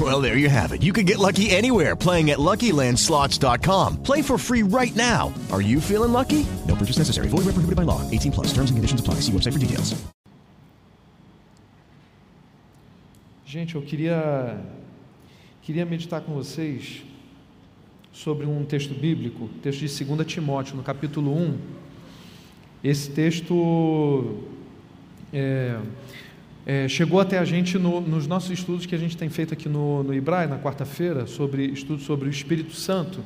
Well, there you have it. You can get lucky anywhere playing at LuckyLandSlots.com. Play for free right now. Are you feeling lucky? No purchase necessary. Void where prohibited by law. 18 plus. Terms and conditions apply. See website for details. Gente, eu queria queria meditar com vocês sobre um texto bíblico, texto de 2 Timóteo, no capítulo 1. Esse texto é, é, chegou até a gente no, nos nossos estudos que a gente tem feito aqui no, no Ibraia, na quarta-feira, sobre estudos sobre o Espírito Santo.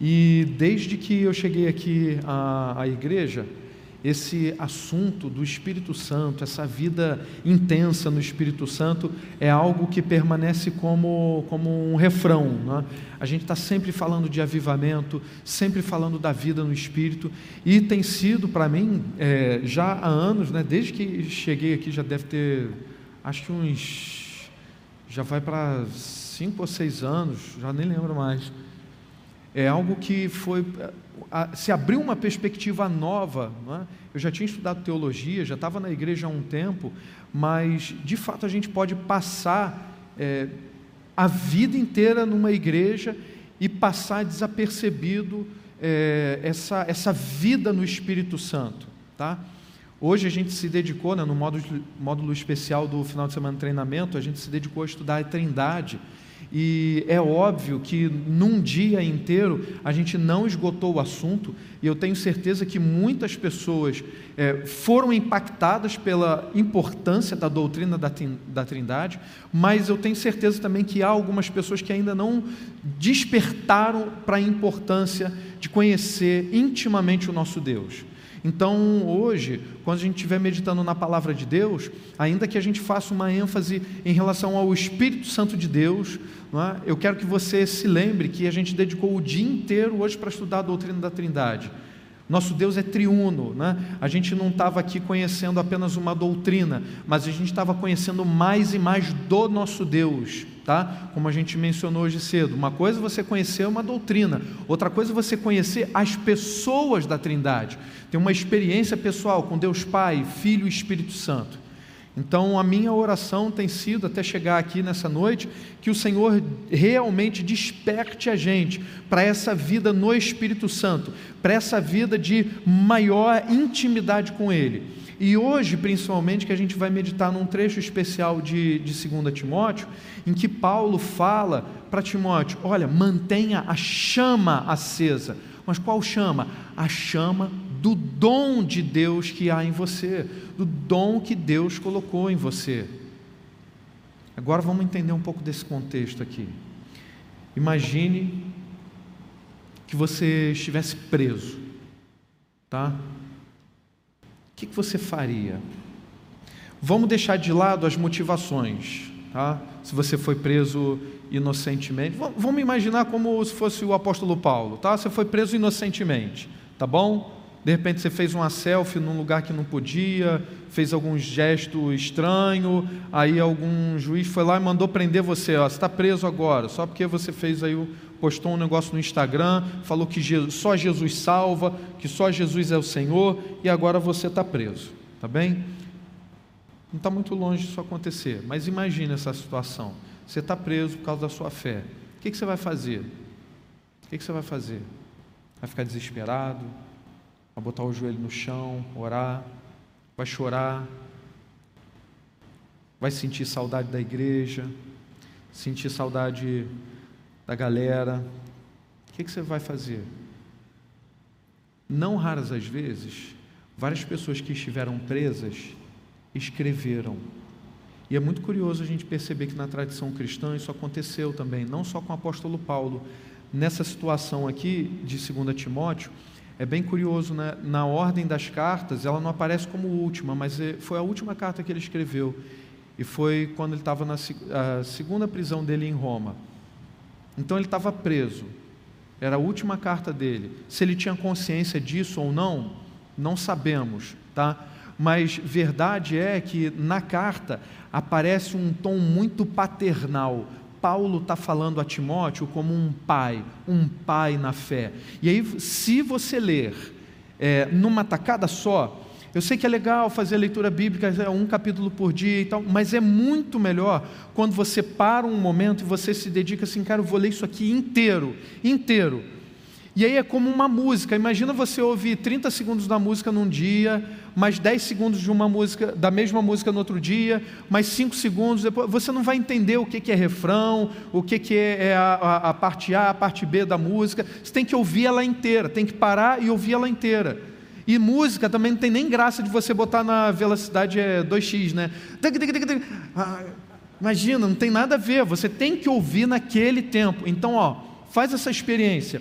E desde que eu cheguei aqui à, à igreja, esse assunto do Espírito Santo, essa vida intensa no Espírito Santo, é algo que permanece como, como um refrão. Né? A gente está sempre falando de avivamento, sempre falando da vida no Espírito, e tem sido para mim, é, já há anos, né, desde que cheguei aqui, já deve ter, acho que uns. já vai para cinco ou seis anos, já nem lembro mais. É algo que foi se abriu uma perspectiva nova. É? Eu já tinha estudado teologia, já estava na igreja há um tempo, mas de fato a gente pode passar é, a vida inteira numa igreja e passar desapercebido é, essa, essa vida no Espírito Santo. Tá? Hoje a gente se dedicou, né, no módulo, módulo especial do final de semana de treinamento, a gente se dedicou a estudar a Trindade. E é óbvio que num dia inteiro a gente não esgotou o assunto, e eu tenho certeza que muitas pessoas é, foram impactadas pela importância da doutrina da, da Trindade, mas eu tenho certeza também que há algumas pessoas que ainda não despertaram para a importância de conhecer intimamente o nosso Deus. Então, hoje, quando a gente estiver meditando na palavra de Deus, ainda que a gente faça uma ênfase em relação ao Espírito Santo de Deus, é? eu quero que você se lembre que a gente dedicou o dia inteiro hoje para estudar a doutrina da Trindade. Nosso Deus é triuno, né? A gente não estava aqui conhecendo apenas uma doutrina, mas a gente estava conhecendo mais e mais do nosso Deus, tá? Como a gente mencionou hoje cedo. Uma coisa é você conhecer uma doutrina, outra coisa é você conhecer as pessoas da Trindade. Ter uma experiência pessoal com Deus Pai, Filho e Espírito Santo. Então, a minha oração tem sido, até chegar aqui nessa noite, que o Senhor realmente desperte a gente para essa vida no Espírito Santo, para essa vida de maior intimidade com Ele. E hoje, principalmente, que a gente vai meditar num trecho especial de, de 2 Timóteo, em que Paulo fala para Timóteo: olha, mantenha a chama acesa. Mas qual chama? A chama do dom de Deus que há em você, do dom que Deus colocou em você. Agora vamos entender um pouco desse contexto aqui. Imagine que você estivesse preso, tá? O que, você faria? Vamos deixar de lado as motivações, tá? Se você foi preso inocentemente, vamos imaginar como se fosse o apóstolo Paulo, tá? Você foi preso inocentemente, tá bom? De repente você fez uma selfie num lugar que não podia, fez algum gesto estranho, aí algum juiz foi lá e mandou prender você, ó, você está preso agora, só porque você fez aí, postou um negócio no Instagram, falou que Jesus, só Jesus salva, que só Jesus é o Senhor, e agora você está preso, tá bem? Não está muito longe disso acontecer, mas imagine essa situação. Você está preso por causa da sua fé. O que, que você vai fazer? O que, que você vai fazer? Vai ficar desesperado? Vai botar o joelho no chão, orar, vai chorar, vai sentir saudade da igreja, sentir saudade da galera. O que, que você vai fazer? Não raras as vezes, várias pessoas que estiveram presas escreveram. E é muito curioso a gente perceber que na tradição cristã isso aconteceu também, não só com o apóstolo Paulo. Nessa situação aqui de 2 Timóteo, é bem curioso, né? na ordem das cartas, ela não aparece como última, mas é, foi a última carta que ele escreveu. E foi quando ele estava na segunda prisão dele em Roma. Então ele estava preso. Era a última carta dele. Se ele tinha consciência disso ou não, não sabemos, tá? Mas verdade é que na carta aparece um tom muito paternal. Paulo está falando a Timóteo como um pai, um pai na fé. E aí, se você ler é, numa tacada só, eu sei que é legal fazer leitura bíblica, é um capítulo por dia e tal, mas é muito melhor quando você para um momento e você se dedica assim, cara, eu vou ler isso aqui inteiro, inteiro. E aí é como uma música. Imagina você ouvir 30 segundos da música num dia, mais 10 segundos de uma música, da mesma música no outro dia, mais 5 segundos depois. Você não vai entender o que é refrão, o que é a, a, a parte A, a parte B da música. Você tem que ouvir ela inteira, tem que parar e ouvir ela inteira. E música também não tem nem graça de você botar na velocidade 2x, né? Ah, imagina, não tem nada a ver. Você tem que ouvir naquele tempo. Então, ó, faz essa experiência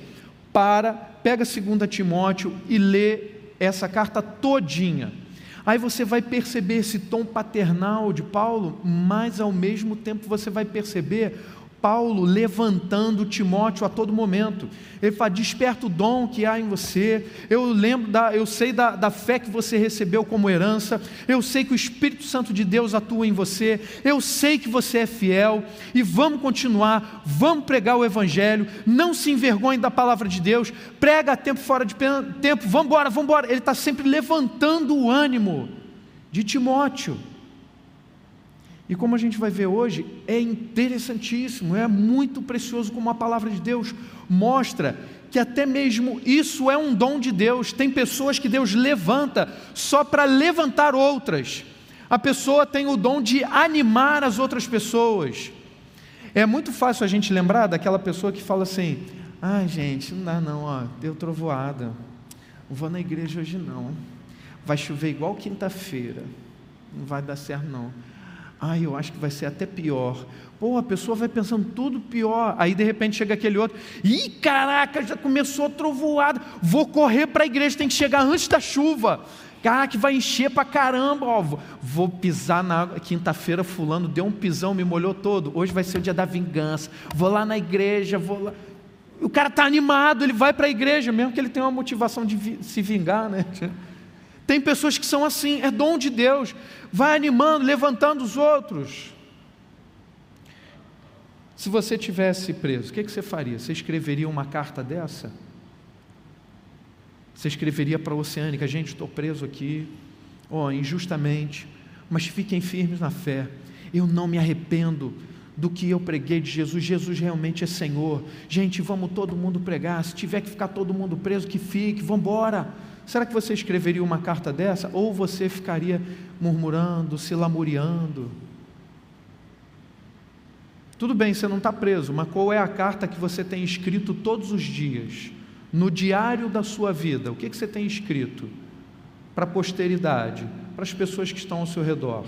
para, pega 2 Timóteo e lê essa carta todinha. Aí você vai perceber esse tom paternal de Paulo, mas ao mesmo tempo você vai perceber Paulo levantando Timóteo a todo momento. Ele fala: desperta o dom que há em você. Eu lembro da, eu sei da, da fé que você recebeu como herança. Eu sei que o Espírito Santo de Deus atua em você. Eu sei que você é fiel. E vamos continuar, vamos pregar o Evangelho. Não se envergonhe da palavra de Deus. Prega a tempo fora de tempo. Vamos embora, vamos embora. Ele está sempre levantando o ânimo de Timóteo. E como a gente vai ver hoje, é interessantíssimo, é muito precioso como a palavra de Deus mostra que até mesmo isso é um dom de Deus. Tem pessoas que Deus levanta só para levantar outras. A pessoa tem o dom de animar as outras pessoas. É muito fácil a gente lembrar daquela pessoa que fala assim: ah, gente, não dá não, ó, deu trovoada, não vou na igreja hoje não, vai chover igual quinta-feira, não vai dar certo não. Ai, eu acho que vai ser até pior. Pô, a pessoa vai pensando tudo pior. Aí de repente chega aquele outro. Ih, caraca, já começou trovoada. Vou correr para a igreja, tem que chegar antes da chuva. Caraca, vai encher para caramba. Ó, vou pisar na água. Quinta-feira, Fulano deu um pisão, me molhou todo. Hoje vai ser o dia da vingança. Vou lá na igreja, vou lá. O cara está animado, ele vai para a igreja, mesmo que ele tenha uma motivação de se vingar, né? Tem pessoas que são assim, é dom de Deus, vai animando, levantando os outros. Se você tivesse preso, o que, você faria? Você escreveria uma carta dessa? Você escreveria para a Oceânica: gente, estou preso aqui, oh, injustamente, mas fiquem firmes na fé. Eu não me arrependo do que eu preguei de Jesus. Jesus realmente é Senhor. Gente, vamos todo mundo pregar. Se tiver que ficar todo mundo preso, que fique, vamos embora. Será que você escreveria uma carta dessa? Ou você ficaria murmurando, se lamuriando? Tudo bem, você não está preso, mas qual é a carta que você tem escrito todos os dias, no diário da sua vida? O que, que você tem escrito para a posteridade, para as pessoas que estão ao seu redor?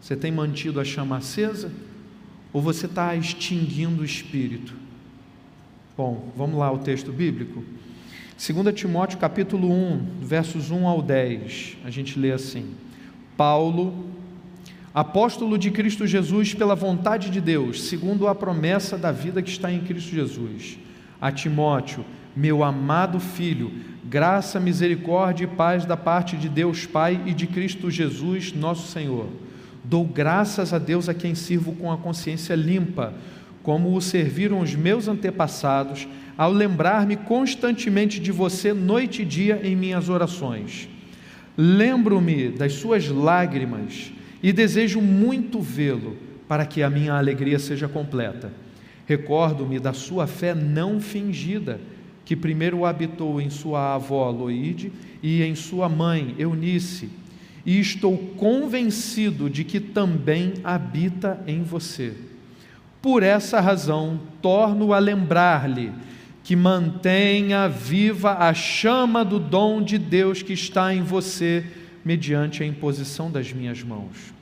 Você tem mantido a chama acesa? Ou você está extinguindo o espírito? Bom, vamos lá ao texto bíblico. 2 Timóteo capítulo 1, versos 1 ao 10, a gente lê assim: Paulo, apóstolo de Cristo Jesus pela vontade de Deus, segundo a promessa da vida que está em Cristo Jesus, a Timóteo, meu amado filho, graça, misericórdia e paz da parte de Deus Pai e de Cristo Jesus, nosso Senhor. Dou graças a Deus a quem sirvo com a consciência limpa, como o serviram os meus antepassados ao lembrar-me constantemente de você noite e dia em minhas orações. Lembro-me das suas lágrimas e desejo muito vê-lo para que a minha alegria seja completa. Recordo-me da sua fé não fingida, que primeiro habitou em sua avó Loide e em sua mãe Eunice, e estou convencido de que também habita em você. Por essa razão, torno a lembrar-lhe que mantenha viva a chama do dom de Deus que está em você, mediante a imposição das minhas mãos.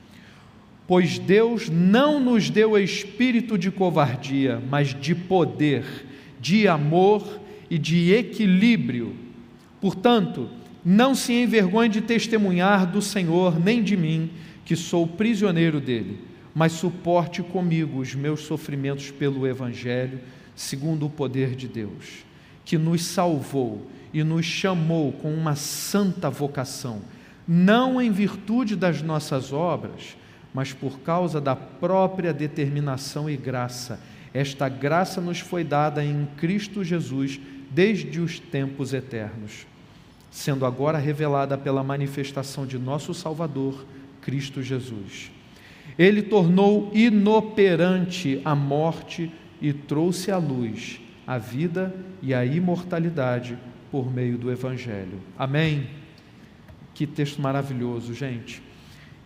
Pois Deus não nos deu espírito de covardia, mas de poder, de amor e de equilíbrio. Portanto, não se envergonhe de testemunhar do Senhor, nem de mim, que sou prisioneiro dele, mas suporte comigo os meus sofrimentos pelo Evangelho segundo o poder de Deus, que nos salvou e nos chamou com uma santa vocação, não em virtude das nossas obras, mas por causa da própria determinação e graça. Esta graça nos foi dada em Cristo Jesus desde os tempos eternos, sendo agora revelada pela manifestação de nosso Salvador, Cristo Jesus. Ele tornou inoperante a morte e trouxe à luz a vida e a imortalidade por meio do Evangelho. Amém? Que texto maravilhoso, gente.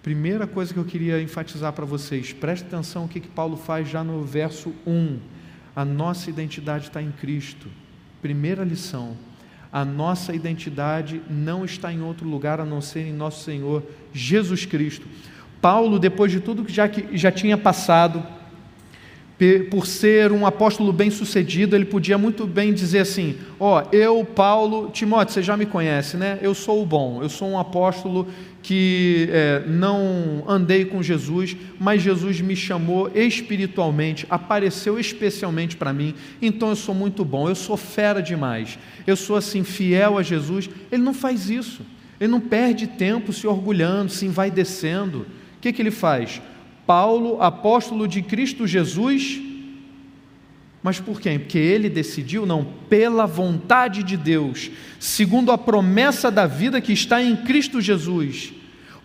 Primeira coisa que eu queria enfatizar para vocês, preste atenção o que, que Paulo faz já no verso 1. A nossa identidade está em Cristo. Primeira lição. A nossa identidade não está em outro lugar a não ser em nosso Senhor Jesus Cristo. Paulo, depois de tudo que já, que já tinha passado, por ser um apóstolo bem sucedido, ele podia muito bem dizer assim: Ó, oh, eu, Paulo, Timóteo, você já me conhece, né? Eu sou o bom, eu sou um apóstolo que é, não andei com Jesus, mas Jesus me chamou espiritualmente, apareceu especialmente para mim, então eu sou muito bom, eu sou fera demais, eu sou assim fiel a Jesus. Ele não faz isso, ele não perde tempo se orgulhando, se envaidecendo. O que, que ele faz? Paulo, apóstolo de Cristo Jesus, mas por quem? Porque ele decidiu, não, pela vontade de Deus, segundo a promessa da vida que está em Cristo Jesus.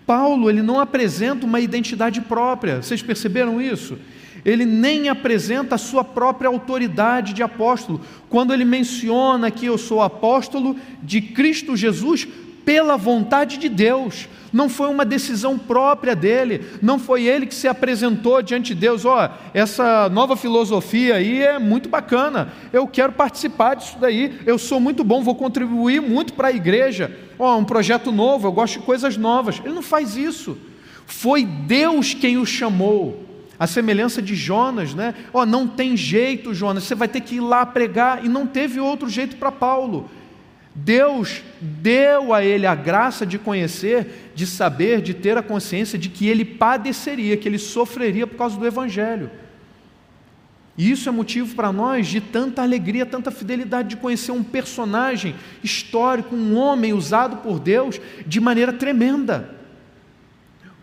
Paulo, ele não apresenta uma identidade própria, vocês perceberam isso? Ele nem apresenta a sua própria autoridade de apóstolo. Quando ele menciona que eu sou apóstolo de Cristo Jesus, pela vontade de Deus, não foi uma decisão própria dele, não foi ele que se apresentou diante de Deus, ó, oh, essa nova filosofia aí é muito bacana, eu quero participar disso daí, eu sou muito bom, vou contribuir muito para a igreja, ó, oh, um projeto novo, eu gosto de coisas novas. Ele não faz isso. Foi Deus quem o chamou. A semelhança de Jonas, né? Ó, oh, não tem jeito, Jonas, você vai ter que ir lá pregar, e não teve outro jeito para Paulo. Deus deu a ele a graça de conhecer, de saber, de ter a consciência de que ele padeceria, que ele sofreria por causa do Evangelho. E isso é motivo para nós de tanta alegria, tanta fidelidade de conhecer um personagem histórico, um homem usado por Deus de maneira tremenda.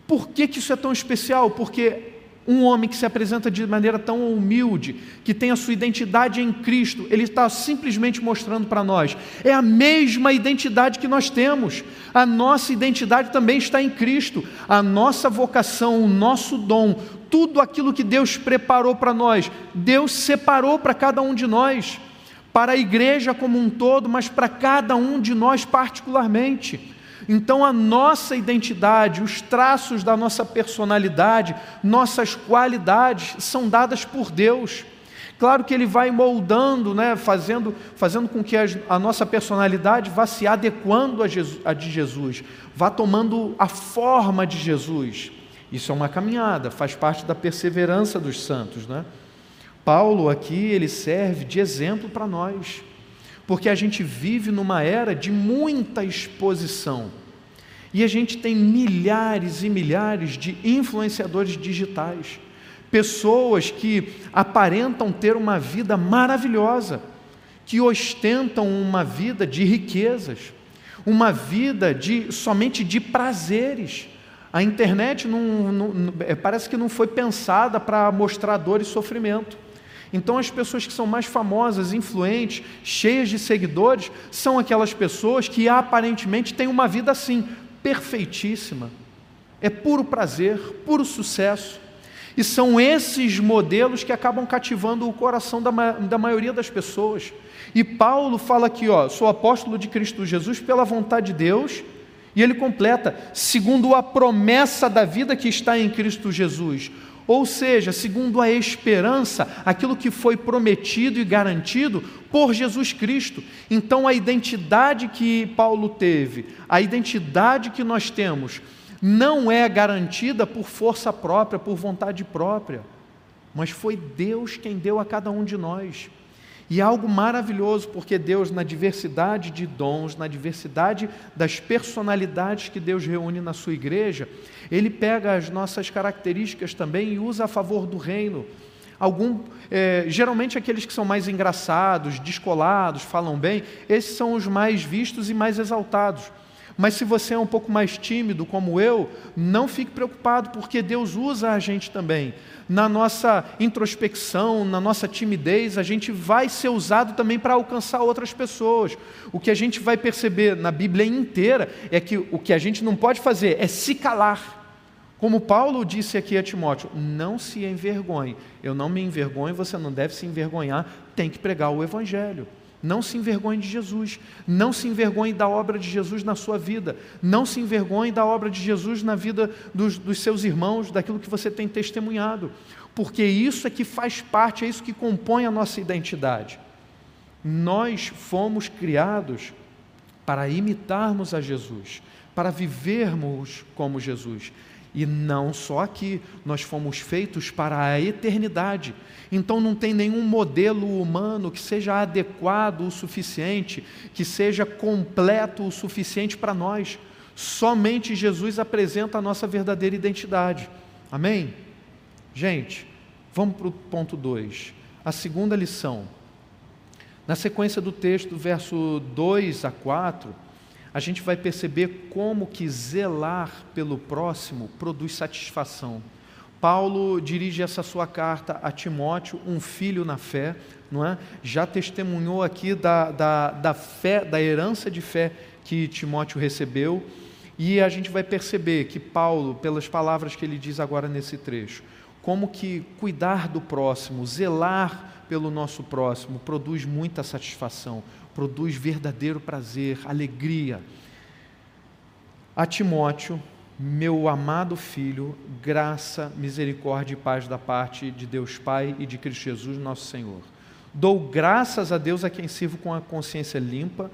Por que, que isso é tão especial? Porque um homem que se apresenta de maneira tão humilde, que tem a sua identidade em Cristo, ele está simplesmente mostrando para nós: é a mesma identidade que nós temos, a nossa identidade também está em Cristo, a nossa vocação, o nosso dom, tudo aquilo que Deus preparou para nós, Deus separou para cada um de nós, para a igreja como um todo, mas para cada um de nós particularmente. Então, a nossa identidade, os traços da nossa personalidade, nossas qualidades são dadas por Deus. Claro que Ele vai moldando, né, fazendo, fazendo com que a, a nossa personalidade vá se adequando a, Jesus, a de Jesus, vá tomando a forma de Jesus. Isso é uma caminhada, faz parte da perseverança dos santos. Né? Paulo aqui, ele serve de exemplo para nós porque a gente vive numa era de muita exposição. E a gente tem milhares e milhares de influenciadores digitais, pessoas que aparentam ter uma vida maravilhosa, que ostentam uma vida de riquezas, uma vida de somente de prazeres. A internet não, não, é, parece que não foi pensada para mostrar dor e sofrimento. Então, as pessoas que são mais famosas, influentes, cheias de seguidores, são aquelas pessoas que aparentemente têm uma vida assim, perfeitíssima. É puro prazer, puro sucesso. E são esses modelos que acabam cativando o coração da, da maioria das pessoas. E Paulo fala aqui, ó, sou apóstolo de Cristo Jesus pela vontade de Deus, e ele completa, segundo a promessa da vida que está em Cristo Jesus. Ou seja, segundo a esperança, aquilo que foi prometido e garantido por Jesus Cristo. Então, a identidade que Paulo teve, a identidade que nós temos, não é garantida por força própria, por vontade própria, mas foi Deus quem deu a cada um de nós. E é algo maravilhoso, porque Deus, na diversidade de dons, na diversidade das personalidades que Deus reúne na sua igreja, Ele pega as nossas características também e usa a favor do reino. Algum, é, geralmente aqueles que são mais engraçados, descolados, falam bem, esses são os mais vistos e mais exaltados. Mas se você é um pouco mais tímido, como eu, não fique preocupado, porque Deus usa a gente também. Na nossa introspecção, na nossa timidez, a gente vai ser usado também para alcançar outras pessoas. O que a gente vai perceber na Bíblia inteira é que o que a gente não pode fazer é se calar. Como Paulo disse aqui a Timóteo, não se envergonhe. Eu não me envergonho, você não deve se envergonhar, tem que pregar o Evangelho. Não se envergonhe de Jesus. Não se envergonhe da obra de Jesus na sua vida. Não se envergonhe da obra de Jesus na vida dos, dos seus irmãos, daquilo que você tem testemunhado. Porque isso é que faz parte, é isso que compõe a nossa identidade. Nós fomos criados para imitarmos a Jesus, para vivermos como Jesus. E não só aqui, nós fomos feitos para a eternidade. Então não tem nenhum modelo humano que seja adequado o suficiente, que seja completo o suficiente para nós. Somente Jesus apresenta a nossa verdadeira identidade. Amém? Gente, vamos para o ponto 2. A segunda lição. Na sequência do texto, verso 2 a 4, a gente vai perceber como que zelar pelo próximo produz satisfação. Paulo dirige essa sua carta a Timóteo, um filho na fé, não é? Já testemunhou aqui da, da, da fé, da herança de fé que Timóteo recebeu, e a gente vai perceber que Paulo, pelas palavras que ele diz agora nesse trecho, como que cuidar do próximo, zelar pelo nosso próximo, produz muita satisfação, produz verdadeiro prazer, alegria. A Timóteo, meu amado filho, graça, misericórdia e paz da parte de Deus Pai e de Cristo Jesus, nosso Senhor. Dou graças a Deus a quem sirvo com a consciência limpa,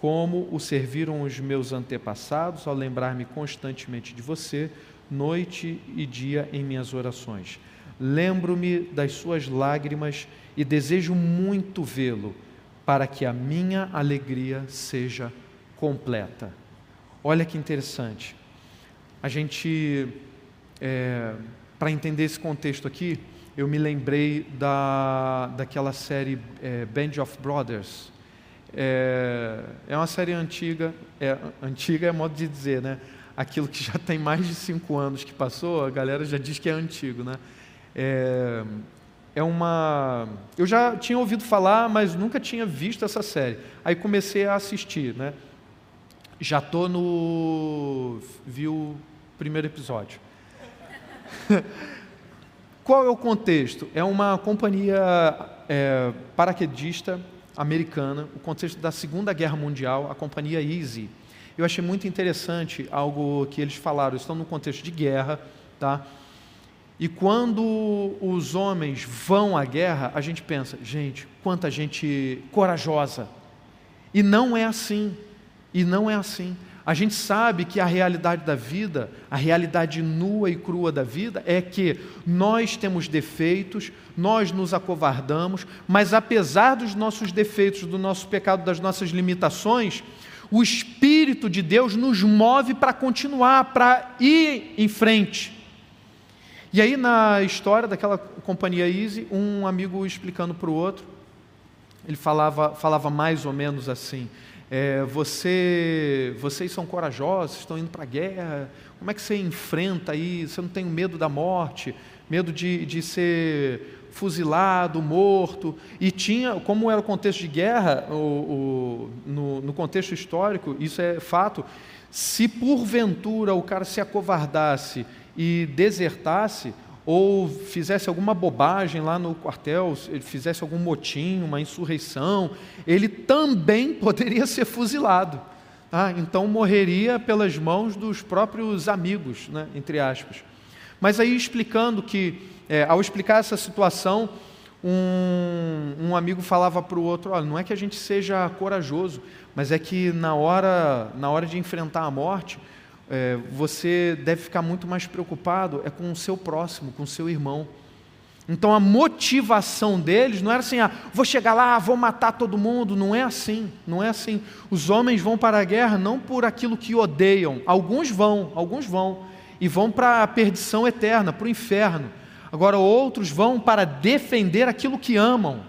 como o serviram os meus antepassados, ao lembrar-me constantemente de você, noite e dia em minhas orações. Lembro-me das suas lágrimas e desejo muito vê-lo para que a minha alegria seja completa. Olha que interessante. A gente, é, para entender esse contexto aqui, eu me lembrei da, daquela série é, Band of Brothers. É, é uma série antiga, é, antiga é modo de dizer, né? Aquilo que já tem mais de cinco anos que passou, a galera já diz que é antigo, né? É, é uma. Eu já tinha ouvido falar, mas nunca tinha visto essa série. Aí comecei a assistir, né? Já tô no. Vi o primeiro episódio. Qual é o contexto? É uma companhia é, paraquedista americana, o contexto da Segunda Guerra Mundial, a companhia Easy. Eu achei muito interessante algo que eles falaram. Estão no contexto de guerra, tá? E quando os homens vão à guerra, a gente pensa, gente, quanta gente corajosa. E não é assim. E não é assim. A gente sabe que a realidade da vida, a realidade nua e crua da vida, é que nós temos defeitos, nós nos acovardamos, mas apesar dos nossos defeitos, do nosso pecado, das nossas limitações, o Espírito de Deus nos move para continuar, para ir em frente. E aí, na história daquela companhia Easy, um amigo explicando para o outro, ele falava, falava mais ou menos assim: é, você, vocês são corajosos, estão indo para a guerra, como é que você enfrenta aí? Você não tem medo da morte, medo de, de ser fuzilado, morto? E tinha, como era o contexto de guerra, o, o, no, no contexto histórico, isso é fato, se porventura o cara se acovardasse e desertasse ou fizesse alguma bobagem lá no quartel, ele fizesse algum motim, uma insurreição, ele também poderia ser fuzilado. Tá? Então morreria pelas mãos dos próprios amigos, né? entre aspas. Mas aí explicando que, é, ao explicar essa situação, um, um amigo falava para o outro: olha, não é que a gente seja corajoso, mas é que na hora, na hora de enfrentar a morte, é, você deve ficar muito mais preocupado é com o seu próximo, com o seu irmão. Então a motivação deles não era assim, ah, vou chegar lá, vou matar todo mundo. Não é assim, não é assim. Os homens vão para a guerra não por aquilo que odeiam. Alguns vão, alguns vão. E vão para a perdição eterna, para o inferno. Agora outros vão para defender aquilo que amam.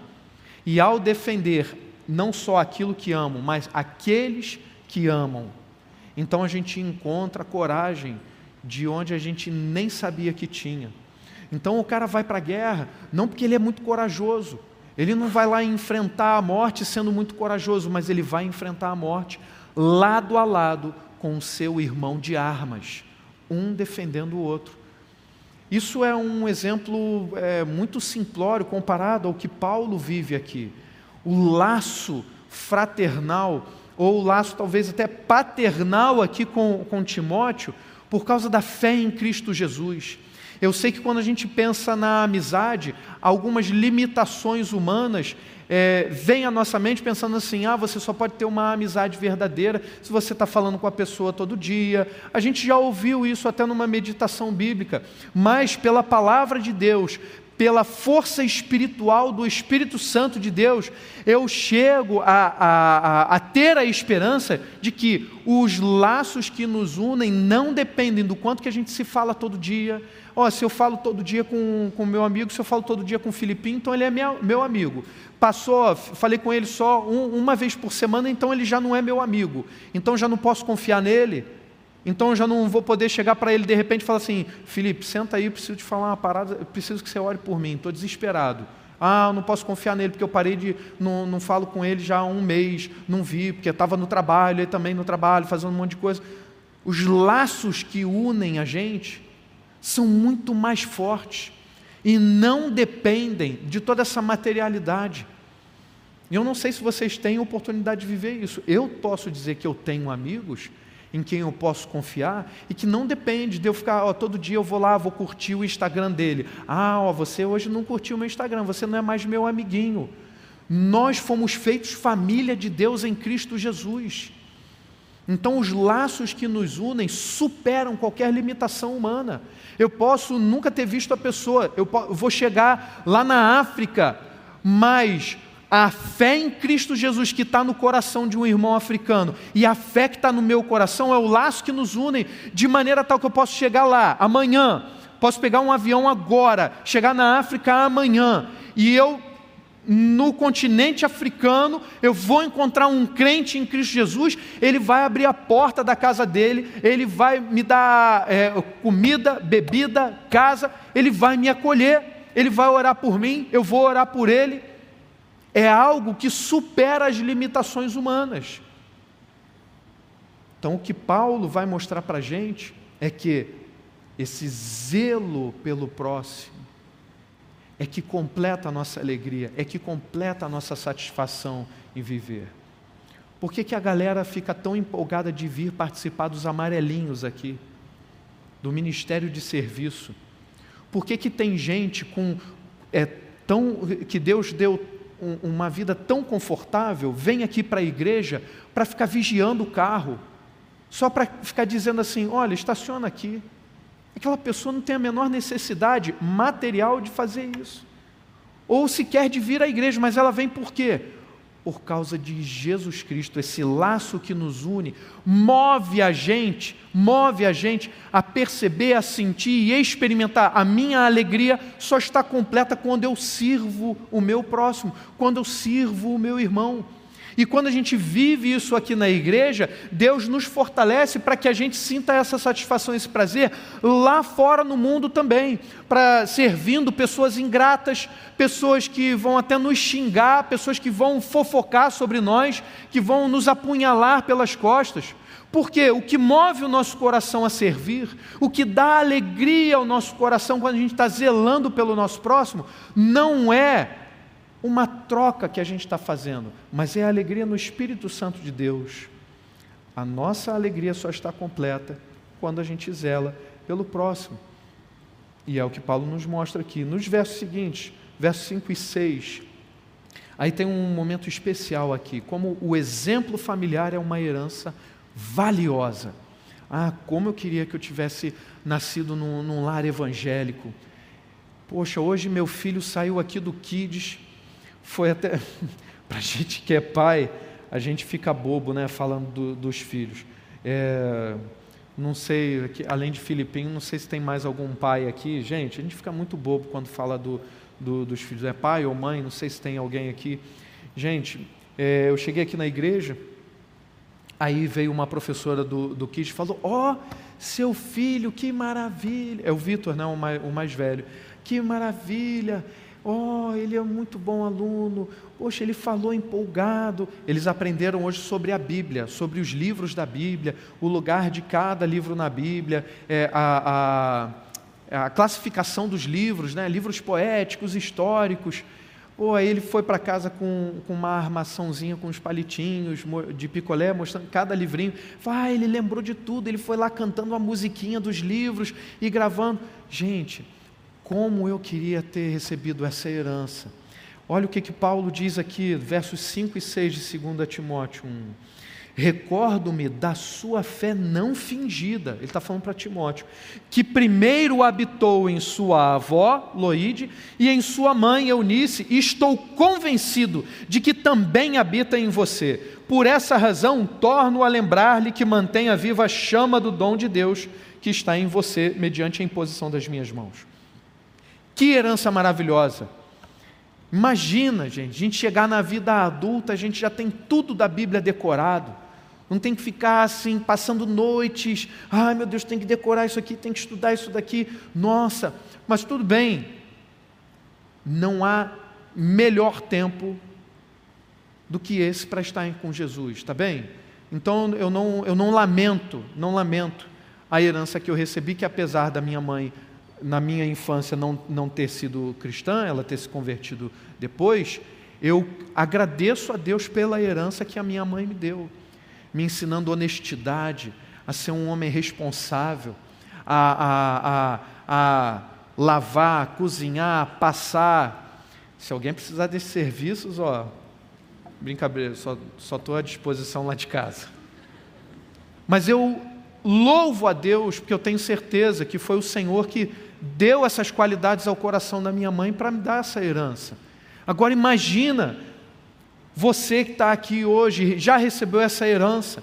E ao defender não só aquilo que amam, mas aqueles que amam. Então a gente encontra coragem de onde a gente nem sabia que tinha. Então o cara vai para a guerra, não porque ele é muito corajoso, ele não vai lá enfrentar a morte sendo muito corajoso, mas ele vai enfrentar a morte lado a lado com o seu irmão de armas, um defendendo o outro. Isso é um exemplo é, muito simplório comparado ao que Paulo vive aqui. O laço fraternal, ou o laço talvez até paternal aqui com, com Timóteo, por causa da fé em Cristo Jesus. Eu sei que quando a gente pensa na amizade, algumas limitações humanas é, vêm à nossa mente pensando assim: ah, você só pode ter uma amizade verdadeira se você está falando com a pessoa todo dia. A gente já ouviu isso até numa meditação bíblica, mas pela palavra de Deus, pela força espiritual do Espírito Santo de Deus, eu chego a, a, a, ter a esperança de que os laços que nos unem não dependem do quanto que a gente se fala todo dia. Oh, se eu falo todo dia com o meu amigo, se eu falo todo dia com o Filipinho, então ele é meu, meu amigo. Passou, falei com ele só um, uma vez por semana, então ele já não é meu amigo. Então já não posso confiar nele. Então já não vou poder chegar para ele de repente e falar assim: Felipe, senta aí, preciso te falar uma parada, preciso que você ore por mim, estou desesperado. Ah, não posso confiar nele porque eu parei de. Não, não falo com ele já há um mês, não vi, porque estava no trabalho, ele também no trabalho, fazendo um monte de coisa. Os laços que unem a gente são muito mais fortes e não dependem de toda essa materialidade. Eu não sei se vocês têm oportunidade de viver isso. Eu posso dizer que eu tenho amigos em quem eu posso confiar e que não depende de eu ficar, ó, todo dia eu vou lá, vou curtir o Instagram dele. Ah, ó, você hoje não curtiu o meu Instagram, você não é mais meu amiguinho. Nós fomos feitos família de Deus em Cristo Jesus. Então, os laços que nos unem superam qualquer limitação humana. Eu posso nunca ter visto a pessoa, eu vou chegar lá na África, mas a fé em Cristo Jesus que está no coração de um irmão africano e a fé que está no meu coração é o laço que nos une de maneira tal que eu posso chegar lá amanhã, posso pegar um avião agora, chegar na África amanhã e eu no continente africano, eu vou encontrar um crente em Cristo Jesus, ele vai abrir a porta da casa dele, ele vai me dar é, comida, bebida, casa, ele vai me acolher, ele vai orar por mim, eu vou orar por ele é algo que supera as limitações humanas. Então, o que Paulo vai mostrar para a gente é que esse zelo pelo próximo é que completa a nossa alegria, é que completa a nossa satisfação em viver. Por que, que a galera fica tão empolgada de vir participar dos amarelinhos aqui, do ministério de serviço? Por que, que tem gente com é, tão que Deus deu um, uma vida tão confortável, vem aqui para a igreja para ficar vigiando o carro, só para ficar dizendo assim: olha, estaciona aqui. Aquela pessoa não tem a menor necessidade material de fazer isso. Ou sequer de vir à igreja, mas ela vem por quê? por causa de Jesus Cristo, esse laço que nos une, move a gente, move a gente a perceber, a sentir e experimentar. A minha alegria só está completa quando eu sirvo o meu próximo, quando eu sirvo o meu irmão. E quando a gente vive isso aqui na igreja, Deus nos fortalece para que a gente sinta essa satisfação, esse prazer lá fora no mundo também, para servindo pessoas ingratas, pessoas que vão até nos xingar, pessoas que vão fofocar sobre nós, que vão nos apunhalar pelas costas. Porque o que move o nosso coração a servir, o que dá alegria ao nosso coração quando a gente está zelando pelo nosso próximo, não é uma troca que a gente está fazendo, mas é a alegria no Espírito Santo de Deus. A nossa alegria só está completa quando a gente zela pelo próximo. E é o que Paulo nos mostra aqui. Nos versos seguintes, versos 5 e 6, aí tem um momento especial aqui, como o exemplo familiar é uma herança valiosa. Ah, como eu queria que eu tivesse nascido num, num lar evangélico. Poxa, hoje meu filho saiu aqui do Kids, foi até. Para gente que é pai, a gente fica bobo, né, falando do, dos filhos. É, não sei, além de Filipinho, não sei se tem mais algum pai aqui. Gente, a gente fica muito bobo quando fala do, do, dos filhos. É pai ou mãe, não sei se tem alguém aqui. Gente, é, eu cheguei aqui na igreja, aí veio uma professora do, do e falou: Ó, oh, seu filho, que maravilha. É o Vitor, não, o mais, o mais velho. Que maravilha Oh, ele é muito bom aluno. Poxa, ele falou empolgado. Eles aprenderam hoje sobre a Bíblia, sobre os livros da Bíblia, o lugar de cada livro na Bíblia, é, a, a, a, classificação dos livros, né? livros poéticos, históricos. Pô, aí ele foi para casa com, com uma armaçãozinha com os palitinhos de picolé, mostrando cada livrinho. Vai, ele lembrou de tudo, ele foi lá cantando a musiquinha dos livros e gravando. Gente, como eu queria ter recebido essa herança. Olha o que, que Paulo diz aqui, versos 5 e 6 de 2 Timóteo 1. Recordo-me da sua fé não fingida, ele está falando para Timóteo, que primeiro habitou em sua avó, Loide, e em sua mãe, Eunice, e estou convencido de que também habita em você. Por essa razão, torno a lembrar-lhe que mantenha viva a chama do dom de Deus que está em você, mediante a imposição das minhas mãos. Que herança maravilhosa. Imagina, gente, a gente chegar na vida adulta, a gente já tem tudo da Bíblia decorado. Não tem que ficar assim, passando noites. Ai, meu Deus, tem que decorar isso aqui, tem que estudar isso daqui. Nossa, mas tudo bem. Não há melhor tempo do que esse para estar com Jesus, está bem? Então eu não, eu não lamento, não lamento a herança que eu recebi, que apesar da minha mãe na minha infância não, não ter sido cristã, ela ter se convertido depois, eu agradeço a Deus pela herança que a minha mãe me deu, me ensinando honestidade, a ser um homem responsável, a, a, a, a lavar, cozinhar, passar. Se alguém precisar desses serviços, ó, brincadeira, só estou à disposição lá de casa. Mas eu louvo a Deus, porque eu tenho certeza que foi o Senhor que deu essas qualidades ao coração da minha mãe para me dar essa herança. Agora imagina você que está aqui hoje, já recebeu essa herança.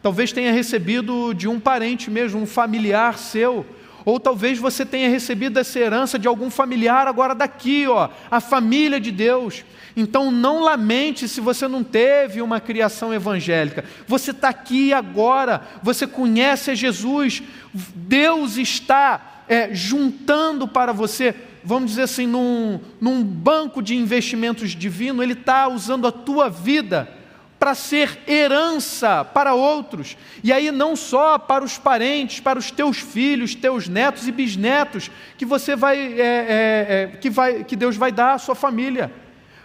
Talvez tenha recebido de um parente mesmo, um familiar seu. Ou talvez você tenha recebido essa herança de algum familiar agora daqui, ó, a família de Deus. Então não lamente se você não teve uma criação evangélica. Você está aqui agora, você conhece a Jesus. Deus está é, juntando para você, vamos dizer assim, num, num banco de investimentos divino, Ele está usando a tua vida para ser herança para outros. E aí não só para os parentes, para os teus filhos, teus netos e bisnetos, que você vai, é, é, é, que, vai que Deus vai dar à sua família,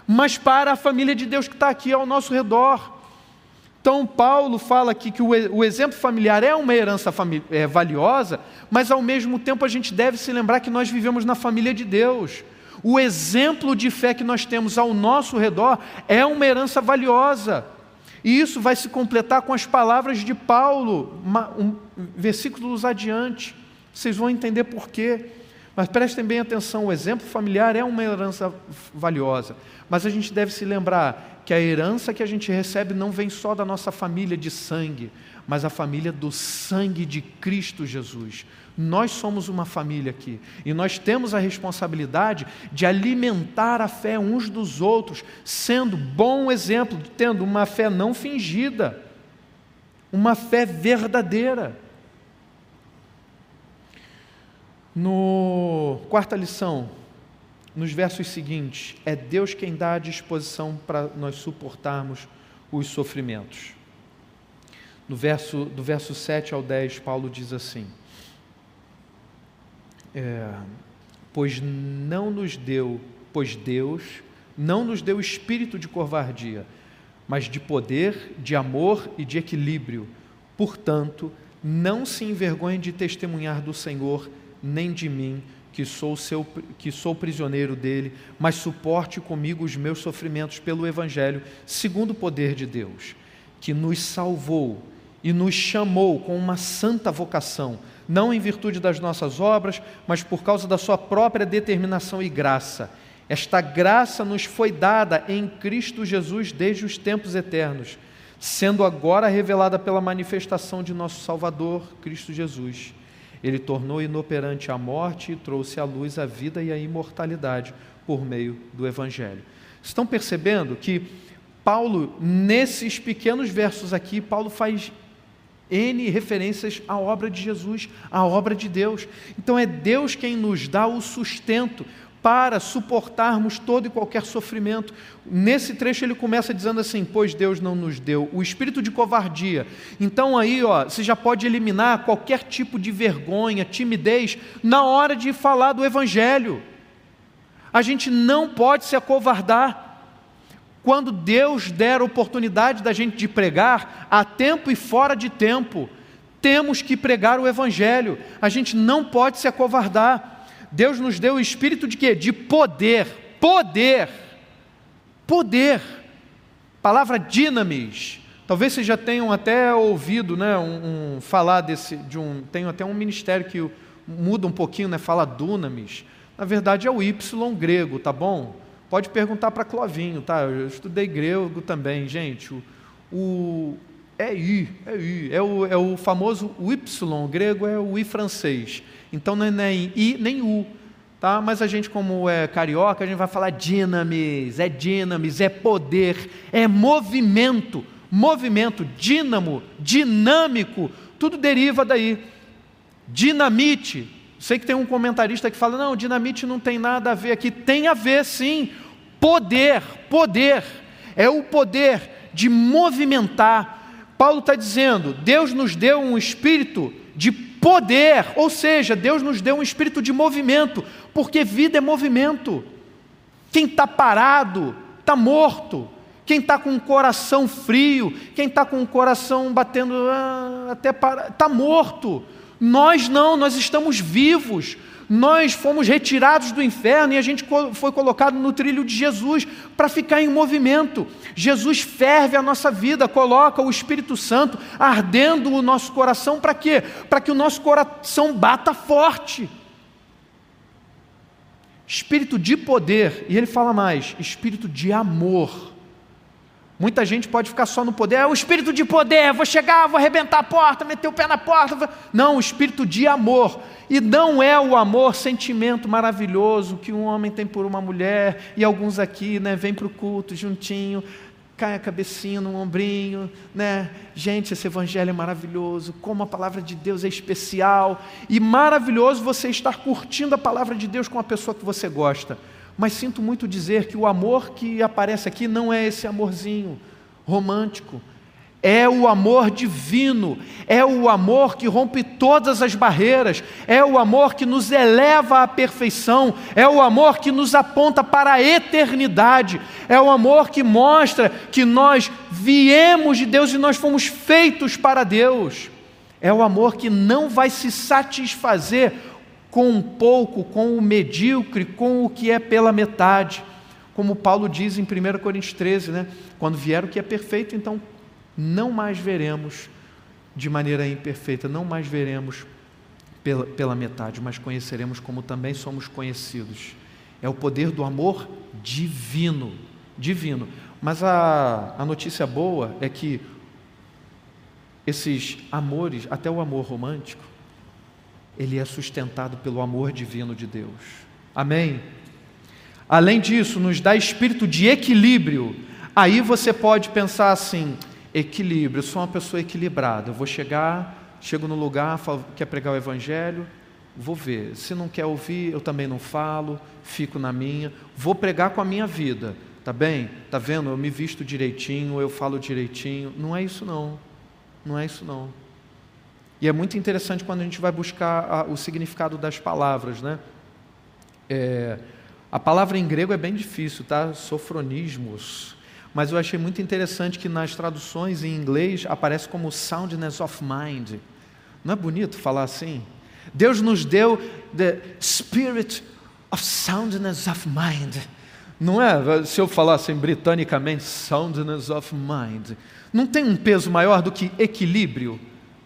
mas para a família de Deus que está aqui ao nosso redor. Então, Paulo fala aqui que o, o exemplo familiar é uma herança é, valiosa, mas ao mesmo tempo a gente deve se lembrar que nós vivemos na família de Deus. O exemplo de fé que nós temos ao nosso redor é uma herança valiosa. E isso vai se completar com as palavras de Paulo, uma, um, versículos adiante. Vocês vão entender por quê. Mas prestem bem atenção: o exemplo familiar é uma herança valiosa. Mas a gente deve se lembrar que a herança que a gente recebe não vem só da nossa família de sangue, mas a família do sangue de Cristo Jesus. Nós somos uma família aqui e nós temos a responsabilidade de alimentar a fé uns dos outros, sendo bom exemplo, tendo uma fé não fingida, uma fé verdadeira. No quarta lição, nos versos seguintes, é Deus quem dá a disposição para nós suportarmos os sofrimentos. No verso, do verso 7 ao 10, Paulo diz assim: é, Pois não nos deu, pois Deus não nos deu espírito de covardia, mas de poder, de amor e de equilíbrio. Portanto, não se envergonhe de testemunhar do Senhor, nem de mim, que sou, seu, que sou prisioneiro dele, mas suporte comigo os meus sofrimentos pelo Evangelho, segundo o poder de Deus, que nos salvou e nos chamou com uma santa vocação, não em virtude das nossas obras, mas por causa da sua própria determinação e graça. Esta graça nos foi dada em Cristo Jesus desde os tempos eternos, sendo agora revelada pela manifestação de nosso Salvador, Cristo Jesus ele tornou inoperante a morte e trouxe à luz a vida e a imortalidade por meio do Evangelho. Estão percebendo que Paulo, nesses pequenos versos aqui, Paulo faz N referências à obra de Jesus, à obra de Deus. Então é Deus quem nos dá o sustento para suportarmos todo e qualquer sofrimento. Nesse trecho ele começa dizendo assim: Pois Deus não nos deu o espírito de covardia. Então aí, ó, você já pode eliminar qualquer tipo de vergonha, timidez na hora de falar do evangelho. A gente não pode se acovardar. Quando Deus der a oportunidade da gente de pregar, a tempo e fora de tempo, temos que pregar o evangelho. A gente não pode se acovardar. Deus nos deu o espírito de quê? De poder. Poder. Poder. Palavra dinamis. Talvez vocês já tenham até ouvido, né, um, um, falar desse, de um, tem até um ministério que muda um pouquinho, né, fala dunamis. Na verdade é o Y grego, tá bom? Pode perguntar para Clovinho, tá? Eu estudei grego também, gente. O, o é I, é I, é o, é o famoso Y grego, é o I francês. Então não é nem I nem U. Tá? Mas a gente, como é carioca, a gente vai falar dinamis, é dinamis, é poder, é movimento, movimento, dínamo, dinâmico, tudo deriva daí. Dinamite, sei que tem um comentarista que fala: não, dinamite não tem nada a ver aqui. Tem a ver sim. Poder, poder, é o poder de movimentar. Paulo está dizendo: Deus nos deu um espírito de poder, ou seja, Deus nos deu um espírito de movimento, porque vida é movimento. Quem está parado está morto. Quem está com o coração frio, quem está com o coração batendo ah, até está morto. Nós não, nós estamos vivos. Nós fomos retirados do inferno e a gente foi colocado no trilho de Jesus para ficar em movimento. Jesus ferve a nossa vida, coloca o Espírito Santo ardendo o nosso coração para quê? Para que o nosso coração bata forte. Espírito de poder, e ele fala mais, espírito de amor. Muita gente pode ficar só no poder, é o espírito de poder, vou chegar, vou arrebentar a porta, meter o pé na porta. Não, o espírito de amor. E não é o amor sentimento maravilhoso que um homem tem por uma mulher, e alguns aqui, né, vêm para o culto juntinho, cai a cabecinha no ombrinho, né? Gente, esse evangelho é maravilhoso, como a palavra de Deus é especial, e maravilhoso você estar curtindo a palavra de Deus com a pessoa que você gosta. Mas sinto muito dizer que o amor que aparece aqui não é esse amorzinho romântico, é o amor divino, é o amor que rompe todas as barreiras, é o amor que nos eleva à perfeição, é o amor que nos aponta para a eternidade, é o amor que mostra que nós viemos de Deus e nós fomos feitos para Deus. É o amor que não vai se satisfazer com um pouco, com o medíocre, com o que é pela metade. Como Paulo diz em 1 Coríntios 13, né? Quando vier o que é perfeito, então não mais veremos de maneira imperfeita, não mais veremos pela, pela metade, mas conheceremos como também somos conhecidos. É o poder do amor divino, divino. Mas a, a notícia boa é que esses amores, até o amor romântico, ele é sustentado pelo amor divino de Deus. Amém? Além disso, nos dá espírito de equilíbrio. Aí você pode pensar assim: equilíbrio, eu sou uma pessoa equilibrada, eu vou chegar, chego no lugar, falo, quer pregar o evangelho, vou ver. Se não quer ouvir, eu também não falo, fico na minha, vou pregar com a minha vida, tá bem? Tá vendo? Eu me visto direitinho, eu falo direitinho. Não é isso não. Não é isso não. E é muito interessante quando a gente vai buscar a, o significado das palavras, né? É, a palavra em grego é bem difícil, tá? Sofronismos. Mas eu achei muito interessante que nas traduções em inglês aparece como soundness of mind. Não é bonito falar assim? Deus nos deu the spirit of soundness of mind. Não é, se eu falasse assim, britanicamente, soundness of mind. Não tem um peso maior do que equilíbrio,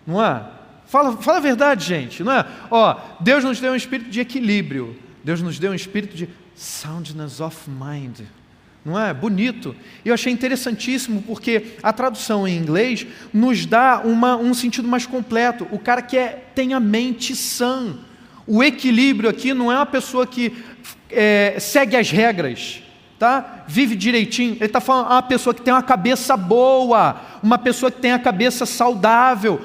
não é? Fala, fala a verdade, gente, não é? Ó, Deus nos deu um espírito de equilíbrio. Deus nos deu um espírito de soundness of mind. Não é? Bonito. Eu achei interessantíssimo porque a tradução em inglês nos dá uma, um sentido mais completo. O cara que é, tem a mente sã. O equilíbrio aqui não é uma pessoa que é, segue as regras, tá? Vive direitinho. Ele está falando uma pessoa que tem uma cabeça boa, uma pessoa que tem a cabeça saudável.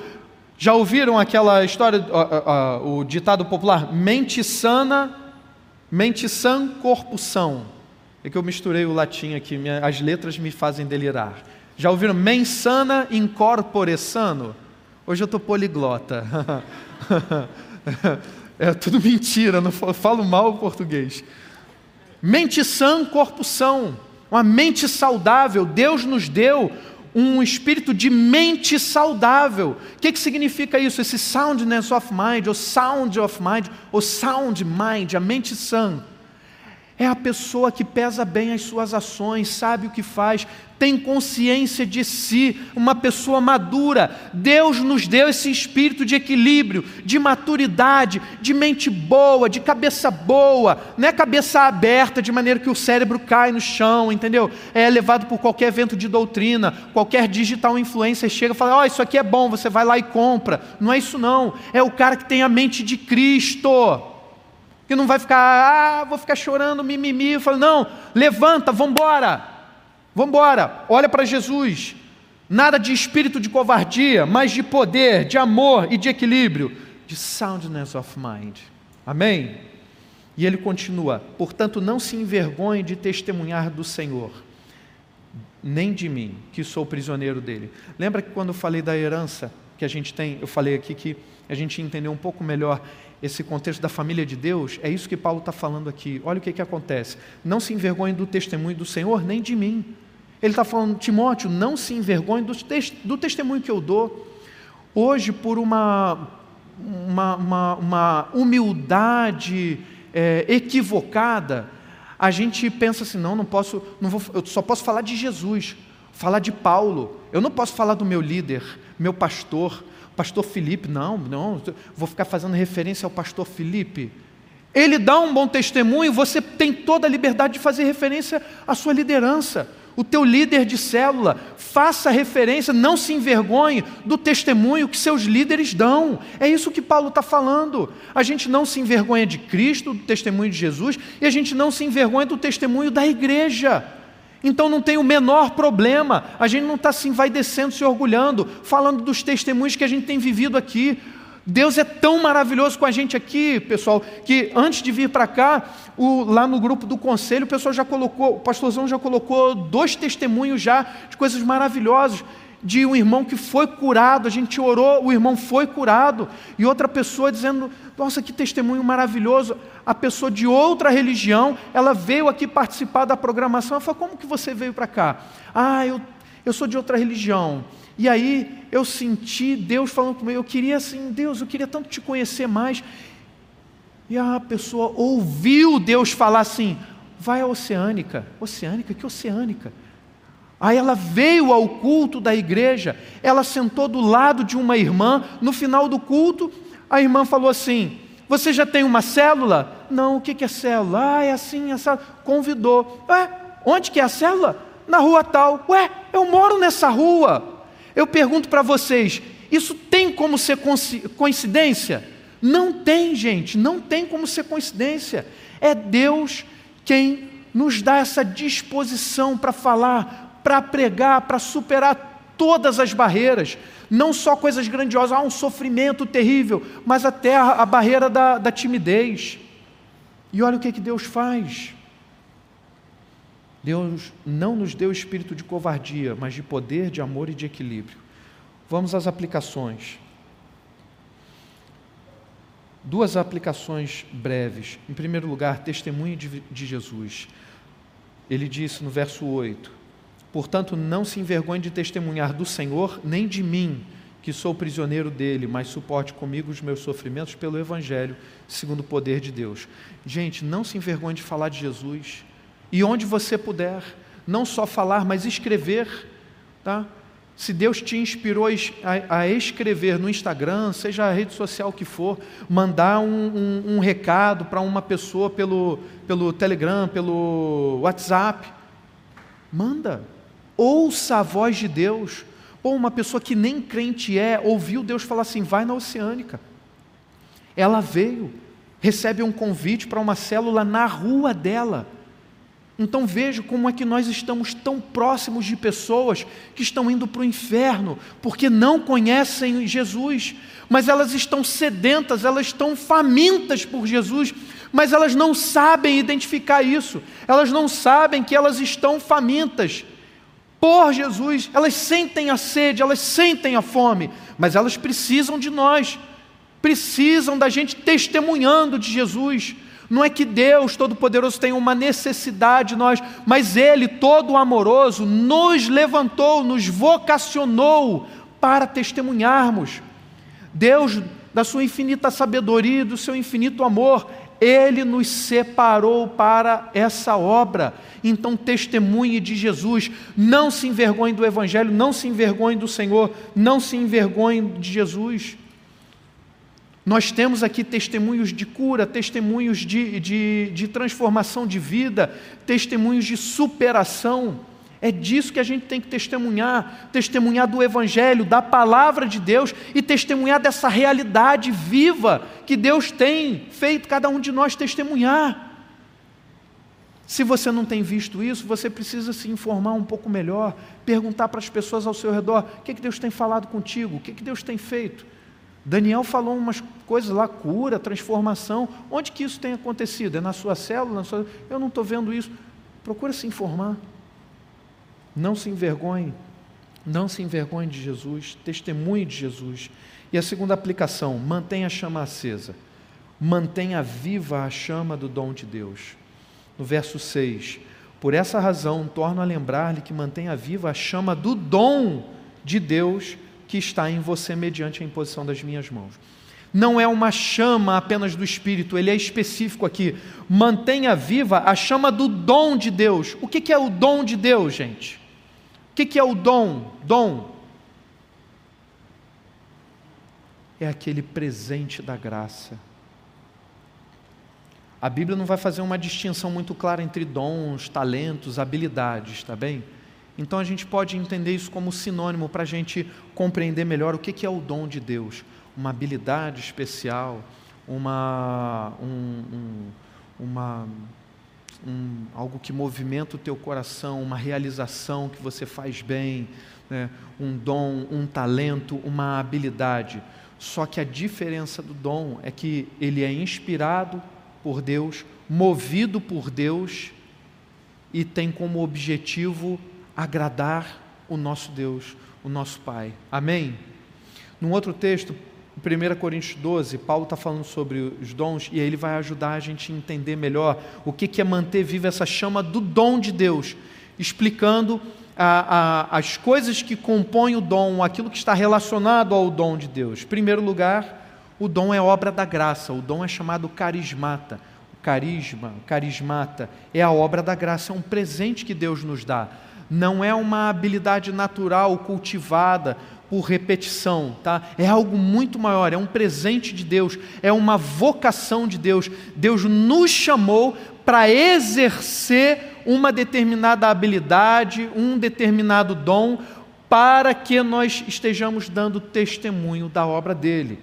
Já ouviram aquela história, o ditado popular? Mente sana, mente sã, corpo são. É que eu misturei o latim aqui, minha, as letras me fazem delirar. Já ouviram mensana incorpore sano? Hoje eu estou poliglota. é tudo mentira, não falo mal o português. Mente sã, corpo são. Uma mente saudável. Deus nos deu um espírito de mente saudável. O que, que significa isso? Esse soundness of mind, ou sound of mind, ou sound mind, a mente sã. É a pessoa que pesa bem as suas ações, sabe o que faz, tem consciência de si, uma pessoa madura. Deus nos deu esse espírito de equilíbrio, de maturidade, de mente boa, de cabeça boa, não é cabeça aberta de maneira que o cérebro cai no chão, entendeu? É levado por qualquer evento de doutrina, qualquer digital influencer chega e fala: Ó, oh, isso aqui é bom, você vai lá e compra. Não é isso, não. É o cara que tem a mente de Cristo que não vai ficar, ah, vou ficar chorando, mimimi. Fala, não, levanta, vamos embora, olha para Jesus. Nada de espírito de covardia, mas de poder, de amor e de equilíbrio, de soundness of mind. Amém? E ele continua: portanto, não se envergonhe de testemunhar do Senhor, nem de mim, que sou prisioneiro dele. Lembra que quando eu falei da herança que a gente tem, eu falei aqui que a gente entendeu um pouco melhor esse contexto da família de Deus, é isso que Paulo está falando aqui. Olha o que, que acontece. Não se envergonhe do testemunho do Senhor, nem de mim. Ele está falando, Timóteo, não se envergonhe do, do testemunho que eu dou. Hoje, por uma, uma, uma, uma humildade é, equivocada, a gente pensa assim: não, não posso, não vou, eu só posso falar de Jesus, falar de Paulo. Eu não posso falar do meu líder, meu pastor, pastor Felipe, não, não, vou ficar fazendo referência ao pastor Felipe. Ele dá um bom testemunho, você tem toda a liberdade de fazer referência à sua liderança. O teu líder de célula, faça referência, não se envergonhe do testemunho que seus líderes dão. É isso que Paulo está falando. A gente não se envergonha de Cristo, do testemunho de Jesus, e a gente não se envergonha do testemunho da igreja. Então não tem o menor problema, a gente não está assim, vai descendo, se orgulhando, falando dos testemunhos que a gente tem vivido aqui. Deus é tão maravilhoso com a gente aqui, pessoal, que antes de vir para cá, o, lá no grupo do conselho, o pessoal já colocou, o pastorzão já colocou dois testemunhos já de coisas maravilhosas de um irmão que foi curado, a gente orou, o irmão foi curado, e outra pessoa dizendo: Nossa, que testemunho maravilhoso. A pessoa de outra religião, ela veio aqui participar da programação. Ela falou: Como que você veio para cá? Ah, eu, eu sou de outra religião. E aí eu senti Deus falando comigo, eu queria assim, Deus, eu queria tanto te conhecer mais. E a pessoa ouviu Deus falar assim: vai à oceânica. Oceânica? Que oceânica? Aí ela veio ao culto da igreja, ela sentou do lado de uma irmã, no final do culto, a irmã falou assim: Você já tem uma célula? Não, o que é célula? Ah, é assim, essa. Convidou. Ué, onde que é a célula? Na rua tal. Ué, eu moro nessa rua. Eu pergunto para vocês: isso tem como ser coincidência? Não tem, gente, não tem como ser coincidência. É Deus quem nos dá essa disposição para falar para pregar, para superar todas as barreiras, não só coisas grandiosas, ah, um sofrimento terrível, mas até a, a barreira da, da, timidez. E olha o que, que Deus faz. Deus não nos deu espírito de covardia, mas de poder, de amor e de equilíbrio. Vamos às aplicações. Duas aplicações breves. Em primeiro lugar, testemunho de, de Jesus. Ele disse no verso 8: Portanto, não se envergonhe de testemunhar do Senhor, nem de mim, que sou prisioneiro dele, mas suporte comigo os meus sofrimentos pelo Evangelho, segundo o poder de Deus. Gente, não se envergonhe de falar de Jesus. E onde você puder, não só falar, mas escrever, tá? Se Deus te inspirou a, escrever no Instagram, seja a rede social que for, mandar um, um, um recado para uma pessoa pelo, pelo Telegram, pelo WhatsApp, manda. Ouça a voz de Deus. Ou uma pessoa que nem crente é, ouviu Deus falar assim: vai na oceânica. Ela veio, recebe um convite para uma célula na rua dela. Então veja como é que nós estamos tão próximos de pessoas que estão indo para o inferno, porque não conhecem Jesus, mas elas estão sedentas, elas estão famintas por Jesus, mas elas não sabem identificar isso, elas não sabem que elas estão famintas por Jesus, elas sentem a sede, elas sentem a fome, mas elas precisam de nós, precisam da gente testemunhando de Jesus. Não é que Deus Todo-Poderoso tem uma necessidade de nós, mas Ele, todo amoroso, nos levantou, nos vocacionou para testemunharmos. Deus, da sua infinita sabedoria, do seu infinito amor, Ele nos separou para essa obra. Então, testemunhe de Jesus, não se envergonhe do Evangelho, não se envergonhe do Senhor, não se envergonhe de Jesus. Nós temos aqui testemunhos de cura, testemunhos de, de, de, transformação de vida, testemunhos de superação. É disso que a gente tem que testemunhar: testemunhar do Evangelho, da palavra de Deus e testemunhar dessa realidade viva que Deus tem feito cada um de nós testemunhar. Se você não tem visto isso, você precisa se informar um pouco melhor, perguntar para as pessoas ao seu redor: o que, é que Deus tem falado contigo, o que, é que Deus tem feito. Daniel falou umas coisas lá, cura, transformação. Onde que isso tem acontecido? É na sua célula? Na sua... Eu não estou vendo isso. Procura se informar. Não se envergonhe. Não se envergonhe de Jesus. Testemunhe de Jesus. E a segunda aplicação, mantenha a chama acesa. Mantenha viva a chama do dom de Deus. No verso 6, por essa razão, torno a lembrar-lhe que mantenha viva a chama do dom de Deus que está em você mediante a imposição das minhas mãos. Não é uma chama apenas do Espírito, ele é específico aqui. Mantenha viva a chama do dom de Deus. O que é o dom de Deus, gente? O que é o dom? Dom é aquele presente da graça. A Bíblia não vai fazer uma distinção muito clara entre dons, talentos, habilidades, tá bem? Então a gente pode entender isso como sinônimo para a gente compreender melhor o que é o dom de Deus, uma habilidade especial, uma, um, um, uma, um, algo que movimenta o teu coração, uma realização que você faz bem, né? um dom, um talento, uma habilidade. Só que a diferença do dom é que ele é inspirado por Deus, movido por Deus e tem como objetivo agradar o nosso Deus, o nosso Pai. Amém? Num outro texto, 1 Coríntios 12, Paulo está falando sobre os dons e aí ele vai ajudar a gente a entender melhor o que é manter viva essa chama do dom de Deus, explicando a, a, as coisas que compõem o dom, aquilo que está relacionado ao dom de Deus. Em primeiro lugar, o dom é obra da graça, o dom é chamado carismata. O carisma, carismata, é a obra da graça, é um presente que Deus nos dá não é uma habilidade natural cultivada por repetição, tá? É algo muito maior, é um presente de Deus, é uma vocação de Deus. Deus nos chamou para exercer uma determinada habilidade, um determinado dom, para que nós estejamos dando testemunho da obra dele.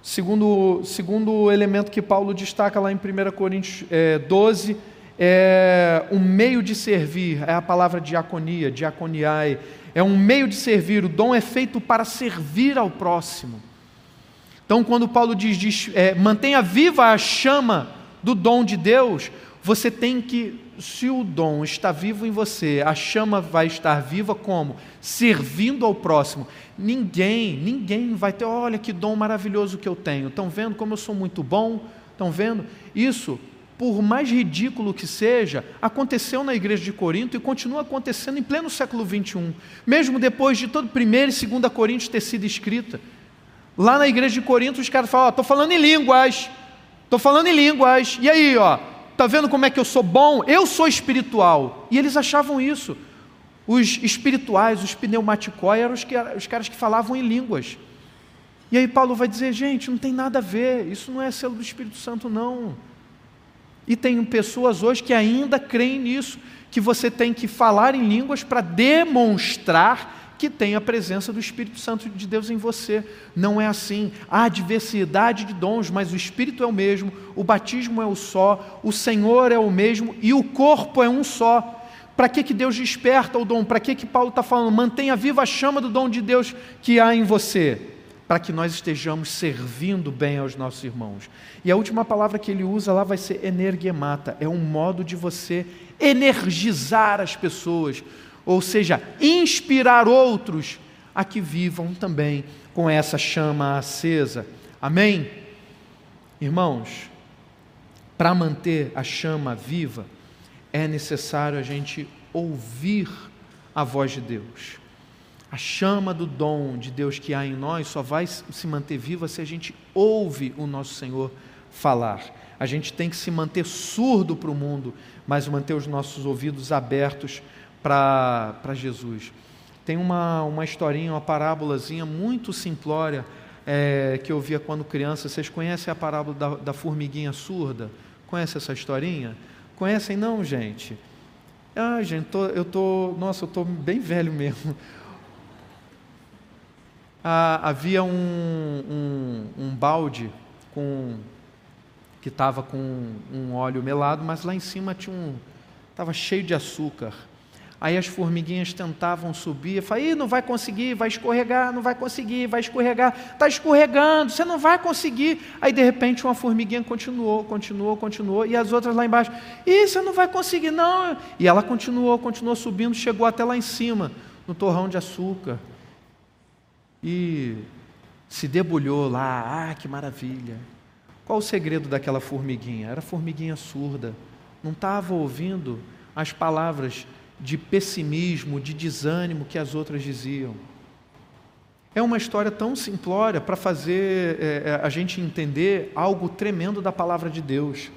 Segundo, segundo elemento que Paulo destaca lá em 1 Coríntios é, 12, é um meio de servir, é a palavra diaconia, diaconiai, é um meio de servir, o dom é feito para servir ao próximo. Então, quando Paulo diz, diz é, mantenha viva a chama do dom de Deus, você tem que, se o dom está vivo em você, a chama vai estar viva como? Servindo ao próximo. Ninguém, ninguém vai ter, olha que dom maravilhoso que eu tenho. Estão vendo como eu sou muito bom? Estão vendo? Isso por mais ridículo que seja, aconteceu na igreja de Corinto e continua acontecendo em pleno século 21, mesmo depois de todo 1 e 2 Coríntios ter sido escrita. Lá na igreja de Corinto, os caras falam: estou falando em línguas, estou falando em línguas, e aí, ó, tá vendo como é que eu sou bom? Eu sou espiritual. E eles achavam isso. Os espirituais, os pneumaticói, eram os, que, os caras que falavam em línguas. E aí Paulo vai dizer, gente, não tem nada a ver, isso não é selo do Espírito Santo, não. E tem pessoas hoje que ainda creem nisso, que você tem que falar em línguas para demonstrar que tem a presença do Espírito Santo de Deus em você. Não é assim. Há diversidade de dons, mas o Espírito é o mesmo, o batismo é o só, o Senhor é o mesmo e o corpo é um só. Para que, que Deus desperta o dom? Para que, que Paulo está falando? Mantenha viva a chama do dom de Deus que há em você para que nós estejamos servindo bem aos nossos irmãos. E a última palavra que ele usa lá vai ser energemata, é um modo de você energizar as pessoas, ou seja, inspirar outros a que vivam também com essa chama acesa. Amém? Irmãos, para manter a chama viva, é necessário a gente ouvir a voz de Deus. A chama do dom de Deus que há em nós só vai se manter viva se a gente ouve o nosso Senhor falar. A gente tem que se manter surdo para o mundo, mas manter os nossos ouvidos abertos para Jesus. Tem uma, uma historinha, uma parábolazinha muito simplória é, que eu via quando criança. Vocês conhecem a parábola da, da formiguinha surda? Conhece essa historinha? Conhecem não, gente? Ah, gente, tô, eu tô, nossa, eu tô bem velho mesmo ah, havia um, um, um, balde com, que estava com um óleo melado, mas lá em cima tinha um, estava cheio de açúcar. Aí as formiguinhas tentavam subir, falei, não vai conseguir, vai escorregar, não vai conseguir, vai escorregar, está escorregando, você não vai conseguir. Aí de repente uma formiguinha continuou, continuou, continuou, e as outras lá embaixo, Ih, você não vai conseguir, não. E ela continuou, continuou subindo, chegou até lá em cima, no torrão de açúcar e se debulhou lá, ah, que maravilha. Qual o segredo daquela formiguinha? Era formiguinha surda, não estava ouvindo as palavras de pessimismo, de desânimo que as outras diziam. É uma história tão simplória para fazer é, a gente entender algo tremendo da palavra de Deus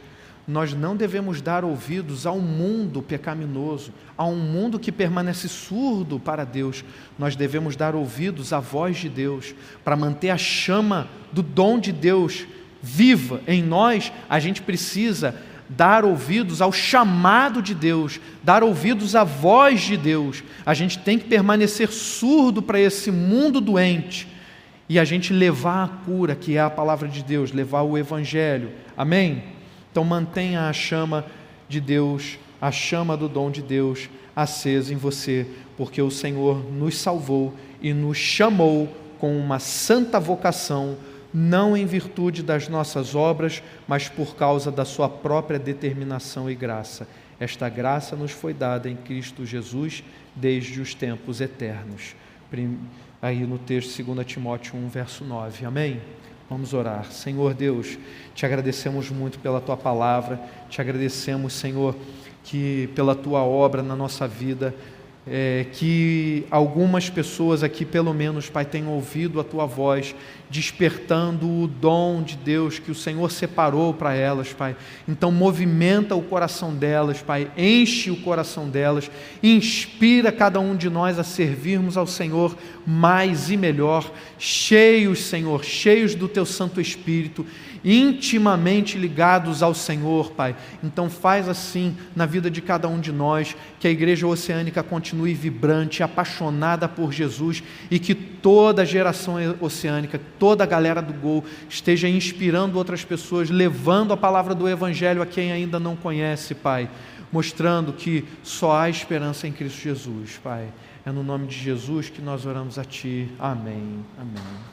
nós não devemos dar ouvidos ao mundo pecaminoso, a um mundo que permanece surdo para Deus. Nós devemos dar ouvidos à voz de Deus, para manter a chama do dom de Deus viva em nós. A gente precisa dar ouvidos ao chamado de Deus, dar ouvidos à voz de Deus. A gente tem que permanecer surdo para esse mundo doente e a gente levar a cura, que é a palavra de Deus, levar o evangelho. Amém? Então mantenha a chama de Deus, a chama do dom de Deus acesa em você, porque o Senhor nos salvou e nos chamou com uma santa vocação, não em virtude das nossas obras, mas por causa da sua própria determinação e graça. Esta graça nos foi dada em Cristo Jesus desde os tempos eternos. Aí no texto 2 Timóteo 1, verso 9. Amém? Vamos orar. Senhor Deus, te agradecemos muito pela tua palavra, te agradecemos, Senhor, que pela tua obra na nossa vida, é, que algumas pessoas aqui, pelo menos, Pai, tenham ouvido a tua voz, despertando o dom de Deus que o Senhor separou para elas, Pai. Então, movimenta o coração delas, Pai, enche o coração delas, inspira cada um de nós a servirmos ao Senhor mais e melhor, cheios, Senhor, cheios do teu Santo Espírito intimamente ligados ao Senhor, Pai. Então faz assim na vida de cada um de nós, que a igreja oceânica continue vibrante, apaixonada por Jesus e que toda a geração oceânica, toda a galera do Gol esteja inspirando outras pessoas, levando a palavra do evangelho a quem ainda não conhece, Pai, mostrando que só há esperança em Cristo Jesus, Pai. É no nome de Jesus que nós oramos a Ti. Amém. Amém.